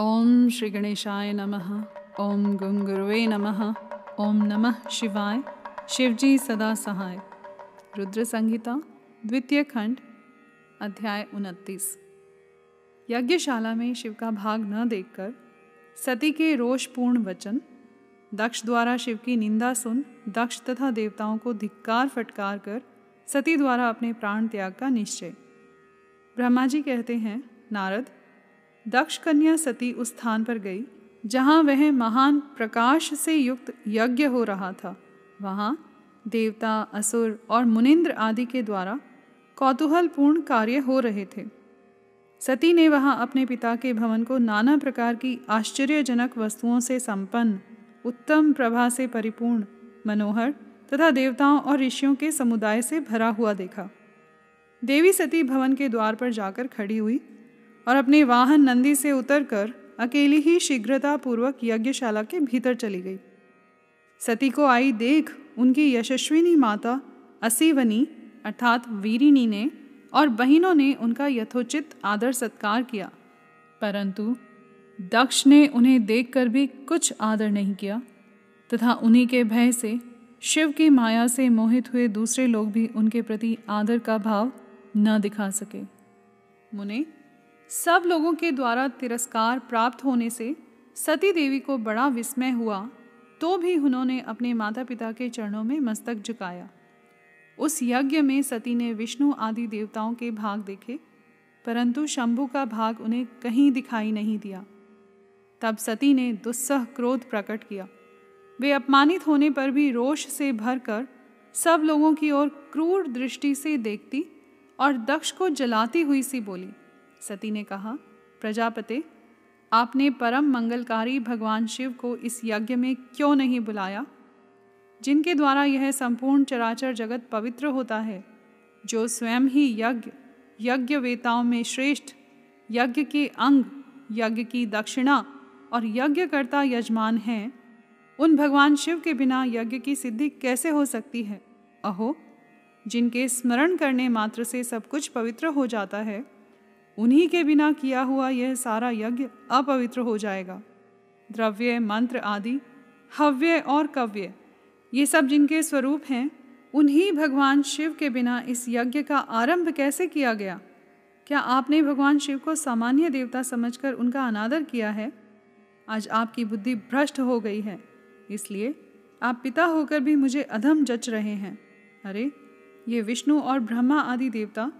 ओम श्री गणेशाय नमः। ओम गुंगुरुवे नमः। ओम नमः शिवाय। शिवजी सदा सहाय। रुद्र संहिता द्वितीय खंड, अध्याय उनतीस। यज्ञशाला में शिव का भाग न देखकर सती के रोषपूर्ण वचन, दक्ष द्वारा शिव की निंदा सुन, दक्ष तथा देवताओं को धिक्कार फटकार कर सती द्वारा अपने प्राण त्याग का निश्चय। ब्रह्मा जी कहते हैं, नारद दक्ष कन्या सती उस स्थान पर गई, जहाँ वह महान प्रकाश से युक्त यज्ञ हो रहा था। वहाँ देवता, असुर और मुनिंद्र आदि के द्वारा कौतूहलपूर्ण कार्य हो रहे थे। सती ने वहाँ अपने पिता के भवन को नाना प्रकार की आश्चर्यजनक वस्तुओं से संपन्न, उत्तम प्रभा से परिपूर्ण, मनोहर तथा देवताओं और ऋषियों के समुदाय से भरा हुआ देखा। देवी सती भवन के द्वार पर जाकर खड़ी हुई और अपने वाहन नंदी से उतरकर अकेली ही शीघ्रतापूर्वक यज्ञशाला के भीतर चली गई। सती को आई देख उनकी यशस्विनी माता असीवनी अर्थात वीरिणी ने और बहनों ने उनका यथोचित आदर सत्कार किया। परंतु दक्ष ने उन्हें देखकर भी कुछ आदर नहीं किया तथा उन्हीं के भय से शिव की माया से मोहित हुए दूसरे लोग भी उनके प्रति आदर का भाव न दिखा सके। मुने सब लोगों के द्वारा तिरस्कार प्राप्त होने से सती देवी को बड़ा विस्मय हुआ तो भी उन्होंने अपने माता पिता के चरणों में मस्तक झुकाया उस यज्ञ में सती ने विष्णु आदि देवताओं के भाग देखे, परंतु शंभु का भाग उन्हें कहीं दिखाई नहीं दिया। तब सती ने दुस्सह क्रोध प्रकट किया। वे अपमानित होने पर भी रोष से भरकर सब लोगों की ओर क्रूर दृष्टि से देखती और दक्ष को जलाती हुई सी बोली सती ने कहा, प्रजापति, आपने परम मंगलकारी भगवान शिव को इस यज्ञ में क्यों नहीं बुलाया? जिनके द्वारा यह संपूर्ण चराचर जगत पवित्र होता है, जो स्वयं ही यज्ञ यज्ञ वेताओं में श्रेष्ठ, यज्ञ के अंग, यज्ञ की दक्षिणा और यज्ञकर्ता यजमान हैं, उन भगवान शिव के बिना यज्ञ की सिद्धि कैसे हो सकती है? अहो, जिनके स्मरण करने मात्र से सब कुछ पवित्र हो जाता है उन्हीं के बिना किया हुआ यह सारा यज्ञ अपवित्र हो जाएगा। द्रव्य, मंत्र आदि, हव्य और कव्य, ये सब जिनके स्वरूप हैं, उन्हीं भगवान शिव के बिना इस यज्ञ का आरंभ कैसे किया गया? क्या आपने भगवान शिव को सामान्य देवता समझकर उनका अनादर किया है? आज आपकी बुद्धि भ्रष्ट हो गई है, इसलिए आप पिता होकर भी मुझे अधम जच रहे हैं। अरे, ये विष्णु और ब्रह्मा आदि देवता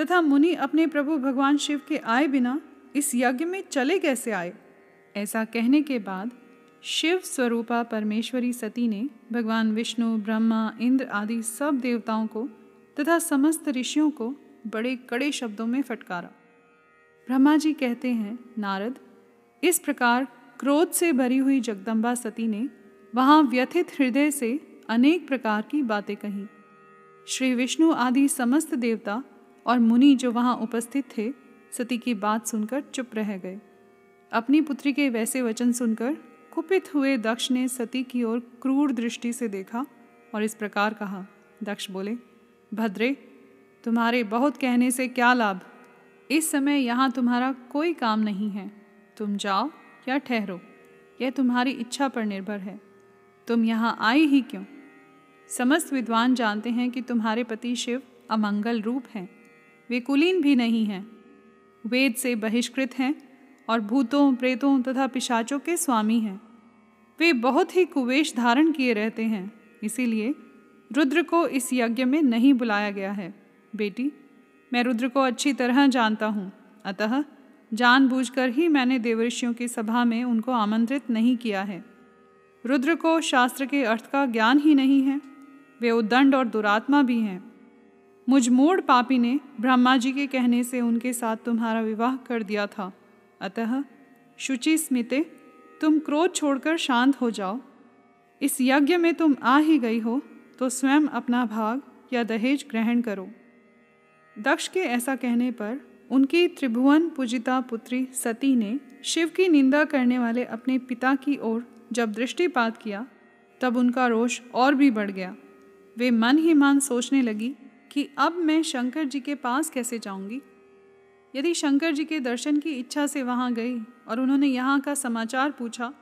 तथा मुनि अपने प्रभु भगवान शिव के आए बिना इस यज्ञ में चले कैसे आए? ऐसा कहने के बाद शिव स्वरूपा परमेश्वरी सती ने भगवान विष्णु, ब्रह्मा, इंद्र आदि सब देवताओं को तथा समस्त ऋषियों को बड़े कड़े शब्दों में फटकारा। ब्रह्मा जी कहते हैं, नारद, इस प्रकार क्रोध से भरी हुई जगदम्बा सती ने वहाँ व्यथित हृदय से अनेक प्रकार की बातें कही। श्री विष्णु आदि समस्त देवता और मुनि जो वहाँ उपस्थित थे, सती की बात सुनकर चुप रह गए। अपनी पुत्री के वैसे वचन सुनकर कुपित हुए दक्ष ने सती की ओर क्रूर दृष्टि से देखा और इस प्रकार कहा, दक्ष बोले, भद्रे, तुम्हारे बहुत कहने से क्या लाभ? इस समय यहाँ तुम्हारा कोई काम नहीं है। तुम जाओ या ठहरो, यह तुम्हारी इच्छा पर निर्भर है। तुम यहाँ आई ही क्यों? समस्त विद्वान जानते हैं कि तुम्हारे पति शिव अमंगल रूप हैं। वे कुलीन भी नहीं हैं। वेद से बहिष्कृत हैं और भूतों, प्रेतों तथा पिशाचों के स्वामी हैं। वे बहुत ही कुवेश धारण किए रहते हैं, इसीलिए रुद्र को इस यज्ञ में नहीं बुलाया गया है। बेटी, मैं रुद्र को अच्छी तरह जानता हूँ, अतः जानबूझकर ही मैंने देवऋषियों की सभा में उनको आमंत्रित नहीं किया है। रुद्र को शास्त्र के अर्थ का ज्ञान ही नहीं है। वे उद्दंड और दुरात्मा भी हैं। मुझ मूड पापी ने ब्रह्मा जी के कहने से उनके साथ तुम्हारा विवाह कर दिया था। अतः, शुचि स्मिते, तुम क्रोध छोड़कर शांत हो जाओ। इस यज्ञ में तुम आ ही गई हो तो स्वयं अपना भाग या दहेज ग्रहण करो। दक्ष के ऐसा कहने पर उनकी त्रिभुवन पूजिता पुत्री सती ने शिव की निंदा करने वाले अपने पिता की ओर जब दृष्टिपात किया, तब उनका रोष और भी बढ़ गया। वे मन ही मन सोचने लगी कि अब मैं शंकर जी के पास कैसे जाऊँगी? यदि शंकर जी के दर्शन की इच्छा से वहाँ गई और उन्होंने यहाँ का समाचार पूछा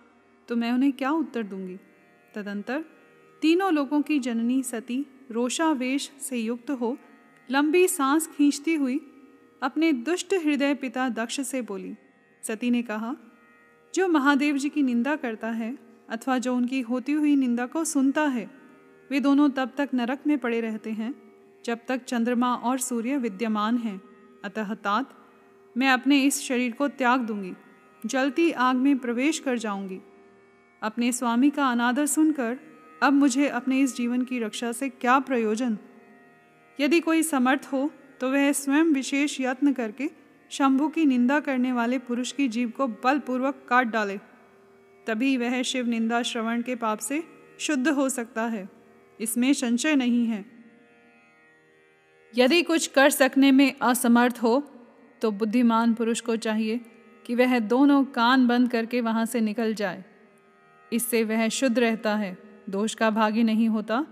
तो मैं उन्हें क्या उत्तर दूँगी? तदंतर तीनों लोगों की जननी सती रोषावेश से युक्त हो, लंबी सांस खींचती हुई अपने दुष्ट हृदय पिता दक्ष से बोली, सती ने कहा, जो महादेव जी की निंदा करता है अथवा जो उनकी होती हुई निंदा को सुनता है, वे दोनों तब तक नरक में पड़े रहते हैं जब तक चंद्रमा और सूर्य विद्यमान हैं, अतः तात, मैं अपने इस शरीर को त्याग दूँगी, जलती आग में प्रवेश कर जाऊँगी। अपने स्वामी का अनादर सुनकर अब मुझे अपने इस जीवन की रक्षा से क्या प्रयोजन? यदि कोई समर्थ हो तो वह स्वयं विशेष यत्न करके शंभु की निंदा करने वाले पुरुष की जीव को बलपूर्वक काट डाले। तभी वह शिव निंदा श्रवण के पाप से शुद्ध हो सकता है। इसमें संशय नहीं है। यदि कुछ कर सकने में असमर्थ हो तो बुद्धिमान पुरुष को चाहिए कि वह दोनों कान बंद करके वहाँ से निकल जाए। इससे वह शुद्ध रहता है, दोष का भागी नहीं होता,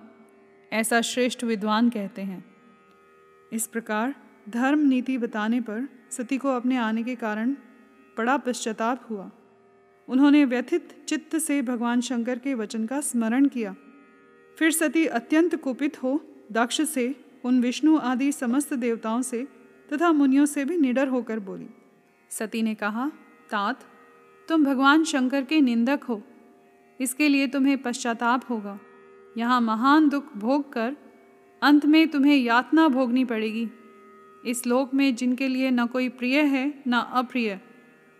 ऐसा श्रेष्ठ विद्वान कहते हैं। इस प्रकार धर्म नीति बताने पर सती को अपने आने के कारण बड़ा पश्चाताप हुआ। उन्होंने व्यथित चित्त से भगवान शंकर के वचन का स्मरण किया। फिर सती अत्यंत कुपित हो, दक्ष से उन विष्णु आदि समस्त देवताओं से तथा मुनियों से भी निडर होकर बोली, सती ने कहा, तात, तुम भगवान शंकर के निंदक हो। इसके लिए तुम्हें पश्चाताप होगा। यहाँ महान दुख भोग कर अंत में तुम्हें यातना भोगनी पड़ेगी। इस लोक में जिनके लिए न कोई प्रिय है, न अप्रिय,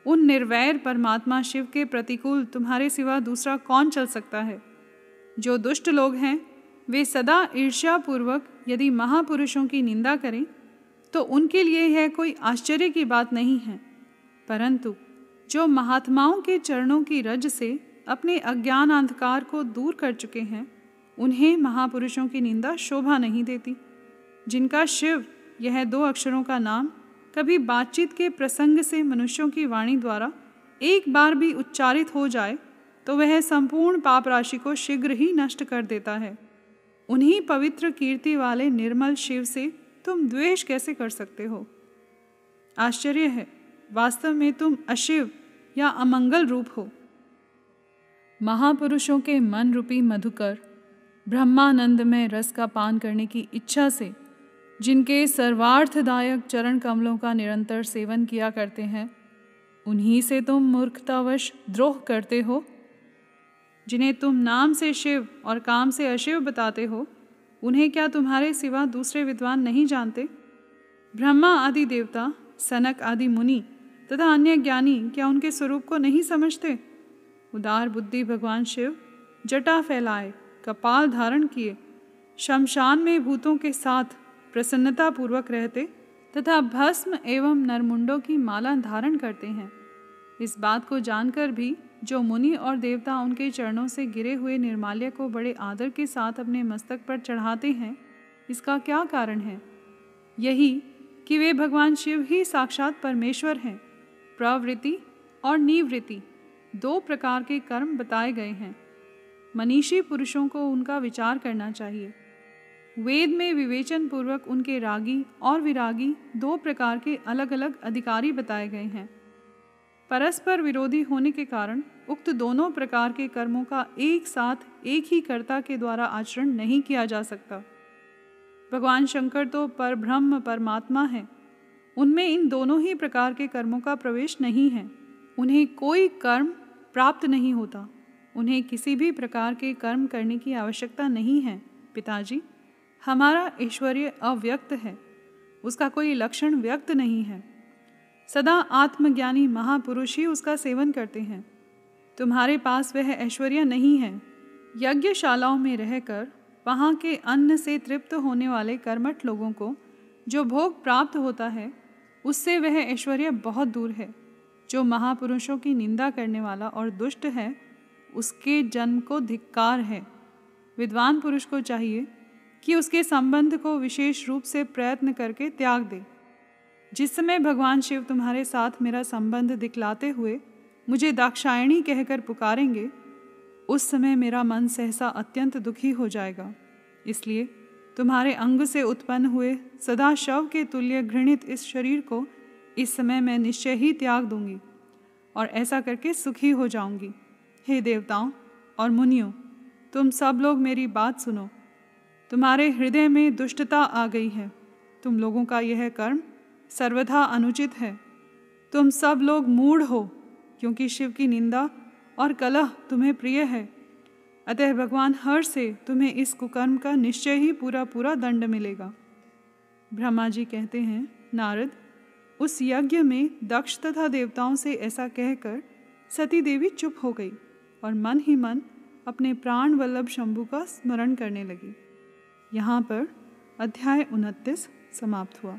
उन निर्वैर परमात्मा शिव के प्रतिकूल तुम्हारे सिवा दूसरा कौन चल सकता है? जो दुष्ट लोग हैं, वे सदा ईर्ष्यापूर्वक यदि महापुरुषों की निंदा करें तो उनके लिए यह कोई आश्चर्य की बात नहीं है। परंतु जो महात्माओं के चरणों की रज से अपने अज्ञान अंधकार को दूर कर चुके हैं, उन्हें महापुरुषों की निंदा शोभा नहीं देती। जिनका शिव, यह दो अक्षरों का नाम, कभी बातचीत के प्रसंग से मनुष्यों की वाणी द्वारा एक बार भी उच्चारित हो जाए तो वह संपूर्ण पाप राशि को शीघ्र ही नष्ट कर देता है। उन्हीं पवित्र कीर्ति वाले निर्मल शिव से तुम द्वेष कैसे कर सकते हो? आश्चर्य है, वास्तव में तुम अशिव या अमंगल रूप हो। महापुरुषों के मन रूपी मधुकर ब्रह्मानंद में रस का पान करने की इच्छा से, जिनके सर्वार्थदायक चरण कमलों का निरंतर सेवन किया करते हैं, उन्हीं से तुम मूर्खतावश द्रोह करते हो? जिन्हें तुम नाम से शिव और काम से अशिव बताते हो, उन्हें क्या तुम्हारे सिवा दूसरे विद्वान नहीं जानते? ब्रह्मा आदि देवता, सनक आदि मुनि तथा अन्य ज्ञानी क्या उनके स्वरूप को नहीं समझते? उदार बुद्धि भगवान शिव, जटा फैलाए, कपाल धारण किए, शमशान में भूतों के साथ प्रसन्नता पूर्वक रहते तथा भस्म एवं नरमुंडों की माला धारण करते हैं। इस बात को जानकर भी जो मुनि और देवता उनके चरणों से गिरे हुए निर्माल्य को बड़े आदर के साथ अपने मस्तक पर चढ़ाते हैं, इसका क्या कारण है? यही कि वे भगवान शिव ही साक्षात परमेश्वर हैं। प्रवृत्ति और निवृत्ति दो प्रकार के कर्म बताए गए हैं। मनीषी पुरुषों को उनका विचार करना चाहिए। वेद में विवेचन पूर्वक उनके रागी और विरागी दो प्रकार के अलग अलग अधिकारी बताए गए हैं। परस्पर विरोधी होने के कारण उक्त दोनों प्रकार के कर्मों का एक साथ एक ही कर्ता के द्वारा आचरण नहीं किया जा सकता। भगवान शंकर तो पर ब्रह्म परमात्मा है। उनमें इन दोनों ही प्रकार के कर्मों का प्रवेश नहीं है। उन्हें कोई कर्म प्राप्त नहीं होता। उन्हें किसी भी प्रकार के कर्म करने की आवश्यकता नहीं है। पिताजी, हमारा ऐश्वर्य अव्यक्त है। उसका कोई लक्षण व्यक्त नहीं है। सदा आत्मज्ञानी महापुरुष ही उसका सेवन करते हैं। तुम्हारे पास वह ऐश्वर्य नहीं है। यज्ञशालाओं में रहकर, वहाँ के अन्न से तृप्त होने वाले कर्मठ लोगों को जो भोग प्राप्त होता है, उससे वह ऐश्वर्य बहुत दूर है। जो महापुरुषों की निंदा करने वाला और दुष्ट है, उसके जन्म को धिक्कार है। विद्वान पुरुष को चाहिए कि उसके संबंध को विशेष रूप से प्रयत्न करके त्याग दे। जिस समय भगवान शिव तुम्हारे साथ मेरा संबंध दिखलाते हुए मुझे दाक्षायणी कहकर पुकारेंगे, उस समय मेरा मन सहसा अत्यंत दुखी हो जाएगा। इसलिए तुम्हारे अंग से उत्पन्न हुए सदा शव के तुल्य घृणित इस शरीर को इस समय मैं निश्चय ही त्याग दूँगी और ऐसा करके सुखी हो जाऊँगी। हे देवताओं और मुनियों, तुम सब लोग मेरी बात सुनो। तुम्हारे हृदय में दुष्टता आ गई है। तुम लोगों का यह कर्म सर्वथा अनुचित है। तुम सब लोग मूढ़ हो, क्योंकि शिव की निंदा और कलह तुम्हें प्रिय है। अतः भगवान हर से तुम्हें इस कुकर्म का निश्चय ही पूरा पूरा दंड मिलेगा। ब्रह्मा जी कहते हैं, नारद, उस यज्ञ में दक्ष तथा देवताओं से ऐसा कहकर सती देवी चुप हो गई और मन ही मन अपने प्राण वल्लभ शंभु का स्मरण करने लगी। यहाँ पर अध्याय उनतीस समाप्त हुआ।